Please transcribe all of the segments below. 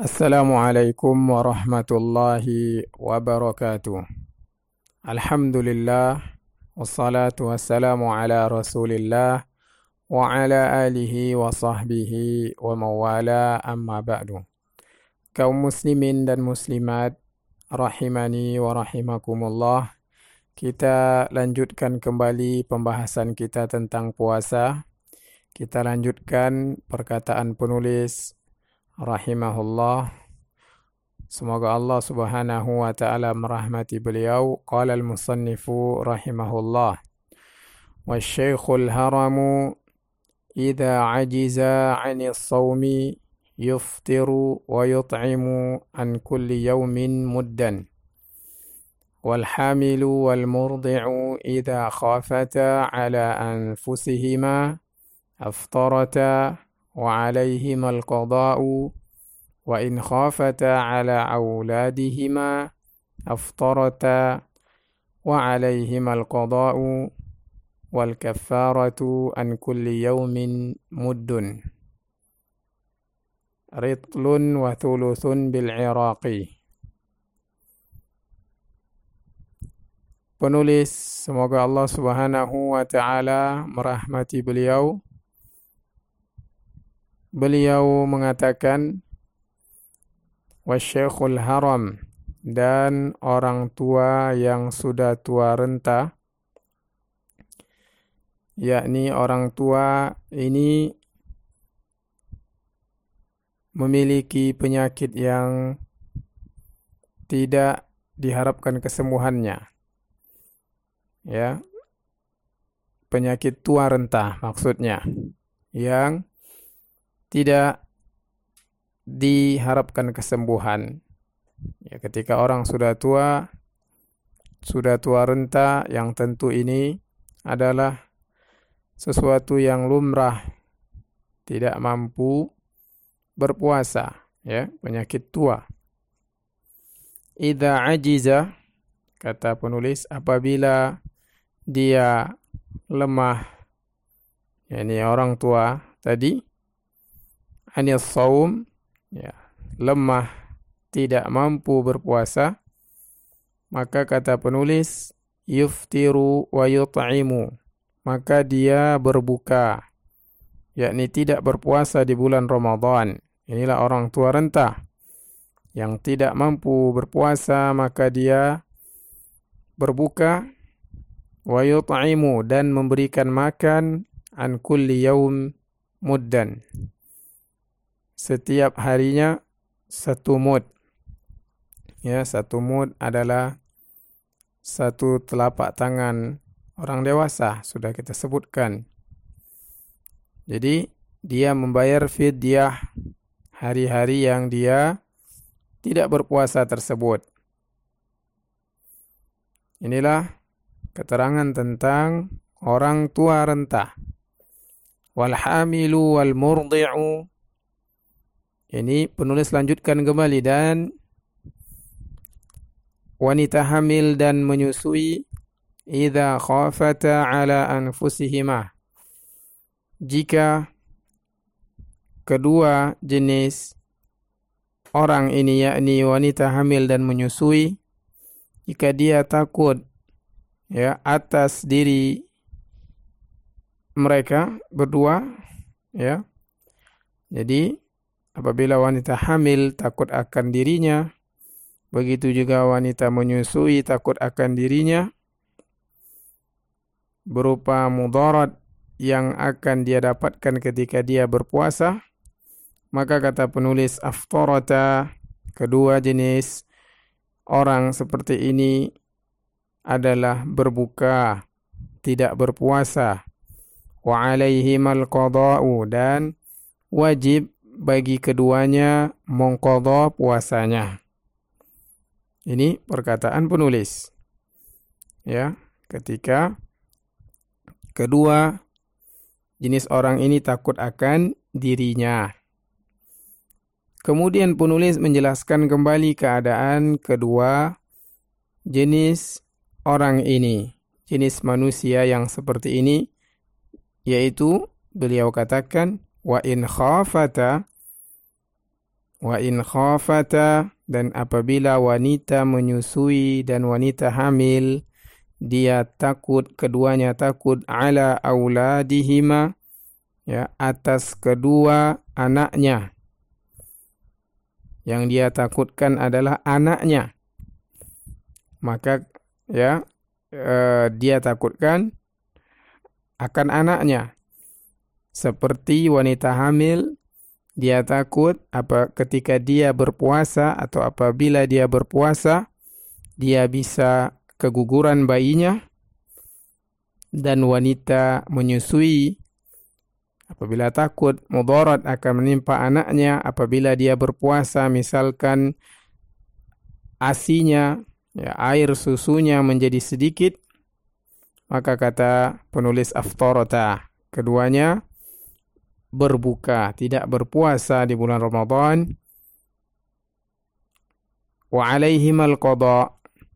السلام عليكم ورحمة الله وبركاته الحمد لله والصلاة والسلام على رسول الله وعلى آله وصحبه وموالا أما بعد kaum muslimin dan muslimat rahimani wa rahimakumullah kita lanjutkan kembali pembahasan kita tentang puasa kita lanjutkan perkataan penulis rahimahullah. Semoga Allah Subhanahu wa taala merahmati beliau. Qala al-musannifu rahimahullah. والشيخ الهرم إذا عجز عن الصوم يفطر ويطعم عن كل يوم مدا والحامل والمرضع إذا خافتا على أنفسهما أفطرتا وعليهما القضاء وإن خافتا على أولادهما أفطرتا وعليهما القضاء والكفارة عن كل يوم مد. رطل وثلث بالعراقي Penulis semoga Allah Subhanahu wa taala merahmati beliau. Beliau mengatakan wasyekhul haram dan orang tua yang sudah tua renta yakni orang tua ini memiliki penyakit yang tidak diharapkan kesembuhannya ya. Penyakit tua renta maksudnya yang tidak diharapkan kesembuhan. Ya, ketika orang sudah tua, sudah tua renta, yang tentu ini adalah sesuatu yang lumrah, tidak mampu berpuasa, ya, penyakit tua. Idza ajiza kata penulis apabila dia lemah yakni orang tua tadi anil saum ya, lemah tidak mampu berpuasa maka kata penulis yuftiru wa yut'imu maka dia berbuka yakni tidak berpuasa di bulan Ramadan. Inilah orang tua renta yang tidak mampu berpuasa maka dia berbuka wa yut'imu dan memberikan makan an kulli yaum muddan setiap harinya satu mud. Ya, satu mud adalah satu telapak tangan orang dewasa, sudah kita sebutkan. Jadi, dia membayar fidyah hari-hari yang dia tidak berpuasa tersebut. Inilah keterangan tentang orang tua renta. Wal hamilu wal murdi'u ini penulis lanjutkan kembali dan wanita hamil dan menyusui idza khafata ala anfusihima. Jika kedua jenis orang ini yakni wanita hamil dan menyusui jika dia takut ya atas diri mereka berdua ya jadi Apabila wanita hamil takut akan dirinya, begitu juga wanita menyusui takut akan dirinya, berupa mudarat yang akan dia dapatkan ketika dia berpuasa, maka kata penulis aftarata, kedua jenis orang seperti ini adalah berbuka, tidak berpuasa. Wa alaihimal qada'u dan wajib bagi keduanya mengkodok puasanya. Ini perkataan penulis. Ya, ketika kedua jenis orang ini takut akan dirinya. Kemudian penulis menjelaskan kembali keadaan kedua jenis orang ini, jenis manusia yang seperti ini, yaitu beliau katakan wa in khafata Wa in khafata dan apabila wanita menyusui dan wanita hamil dia takut keduanya takut ala auladihima ya atas kedua anaknya. Yang dia takutkan adalah anaknya. Maka ya eh, dia takutkan akan anaknya seperti wanita hamil dia takut apa ketika dia berpuasa atau apabila dia berpuasa dia bisa keguguran bayinya. Dan wanita menyusui apabila takut mudarat akan menimpa anaknya apabila dia berpuasa misalkan asinya ya air susunya menjadi sedikit maka kata penulis aftarata keduanya berbuka, tidak berpuasa di bulan Ramadan. Wa alaihim al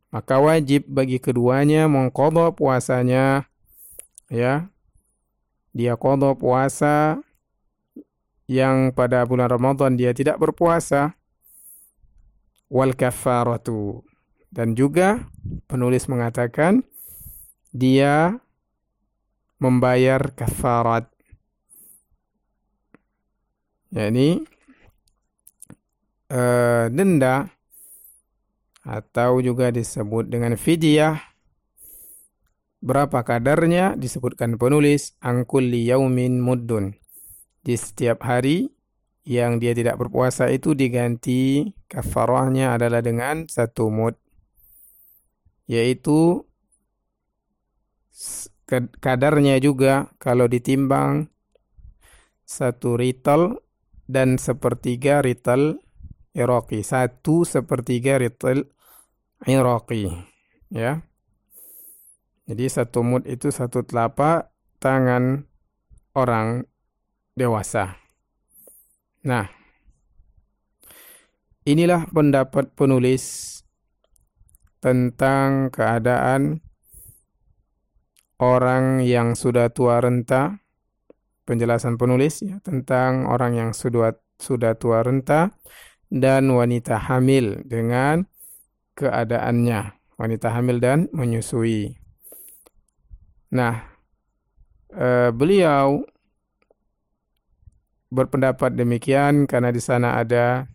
Maka wajib bagi keduanya mengqadha puasanya ya. Dia qadha puasa yang pada bulan Ramadan dia tidak berpuasa. Wal kafaratu. Dan juga penulis mengatakan dia membayar kafarat yakni uh, denda atau juga disebut dengan fidyah berapa kadarnya disebutkan penulis angkul yaumin muddun. Di setiap hari yang dia tidak berpuasa itu diganti kafarahnya adalah dengan satu mud yaitu kadarnya juga kalau ditimbang satu rital dan sepertiga rital Iraqi. Satu sepertiga rital Iraqi. Ya. Jadi satu mud itu satu telapak tangan orang dewasa. Nah, inilah pendapat penulis tentang keadaan orang yang sudah tua renta penjelasan penulis ya, tentang orang yang sudah sudah tua renta dan wanita hamil dengan keadaannya wanita hamil dan menyusui. Nah, eh, beliau berpendapat demikian karena di sana ada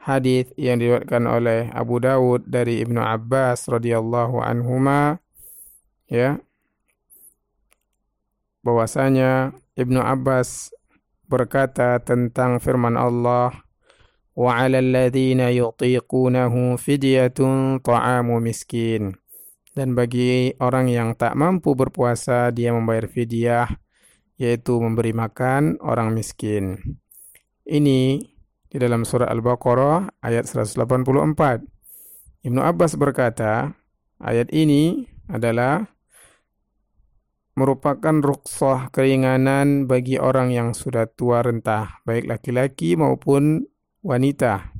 hadis yang diriwayatkan oleh Abu Dawud dari Ibnu Abbas radhiyallahu anhuma ya bahwasanya Ibnu Abbas berkata tentang firman Allah 'alal ladzina yutiqunahu fidyatun ta'amu miskin dan bagi orang yang tak mampu berpuasa dia membayar fidyah yaitu memberi makan orang miskin. Ini di dalam surah Al-Baqarah ayat 184. Ibnu Abbas berkata, ayat ini adalah merupakan rukshoh keringanan bagi orang yang sudah tua renta, baik laki-laki maupun wanita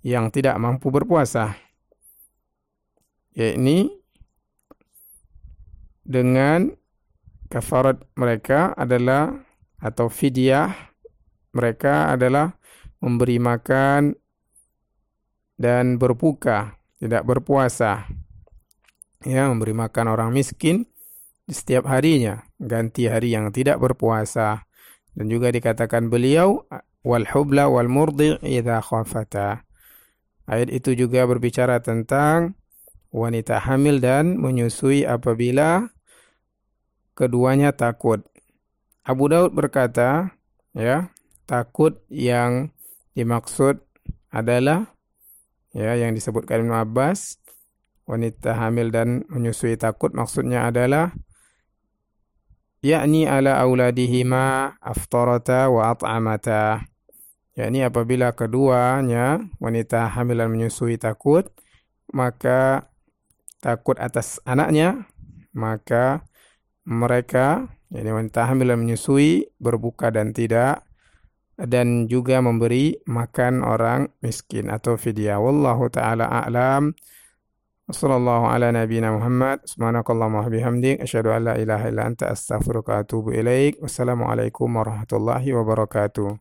yang tidak mampu berpuasa. Yakni dengan kafarat mereka adalah atau fidyah mereka adalah memberi makan dan berbuka, tidak berpuasa. Ya, memberi makan orang miskin setiap harinya, ganti hari yang tidak berpuasa. Dan juga dikatakan beliau wal hubla wal murdi idza khafata. Ayat itu juga berbicara tentang wanita hamil dan menyusui apabila keduanya takut. Abu Daud berkata, ya, takut yang dimaksud adalah ya yang disebutkan Ibnu Abbas wanita hamil dan menyusui takut maksudnya adalah yakni ala auladihima aftarata wa at'amata. Yakni apabila keduanya wanita hamil dan menyusui takut maka takut atas anaknya maka mereka yakni wanita hamil dan menyusui berbuka dan tidak dan juga memberi makan orang miskin atau fidyah. Wallahu taala a'lam وصلى الله على نبينا محمد سبحانك اللهم وبحمدك أشهد أن لا إله إلا أنت أستغفرك وأتوب إليك والسلام عليكم ورحمة الله وبركاته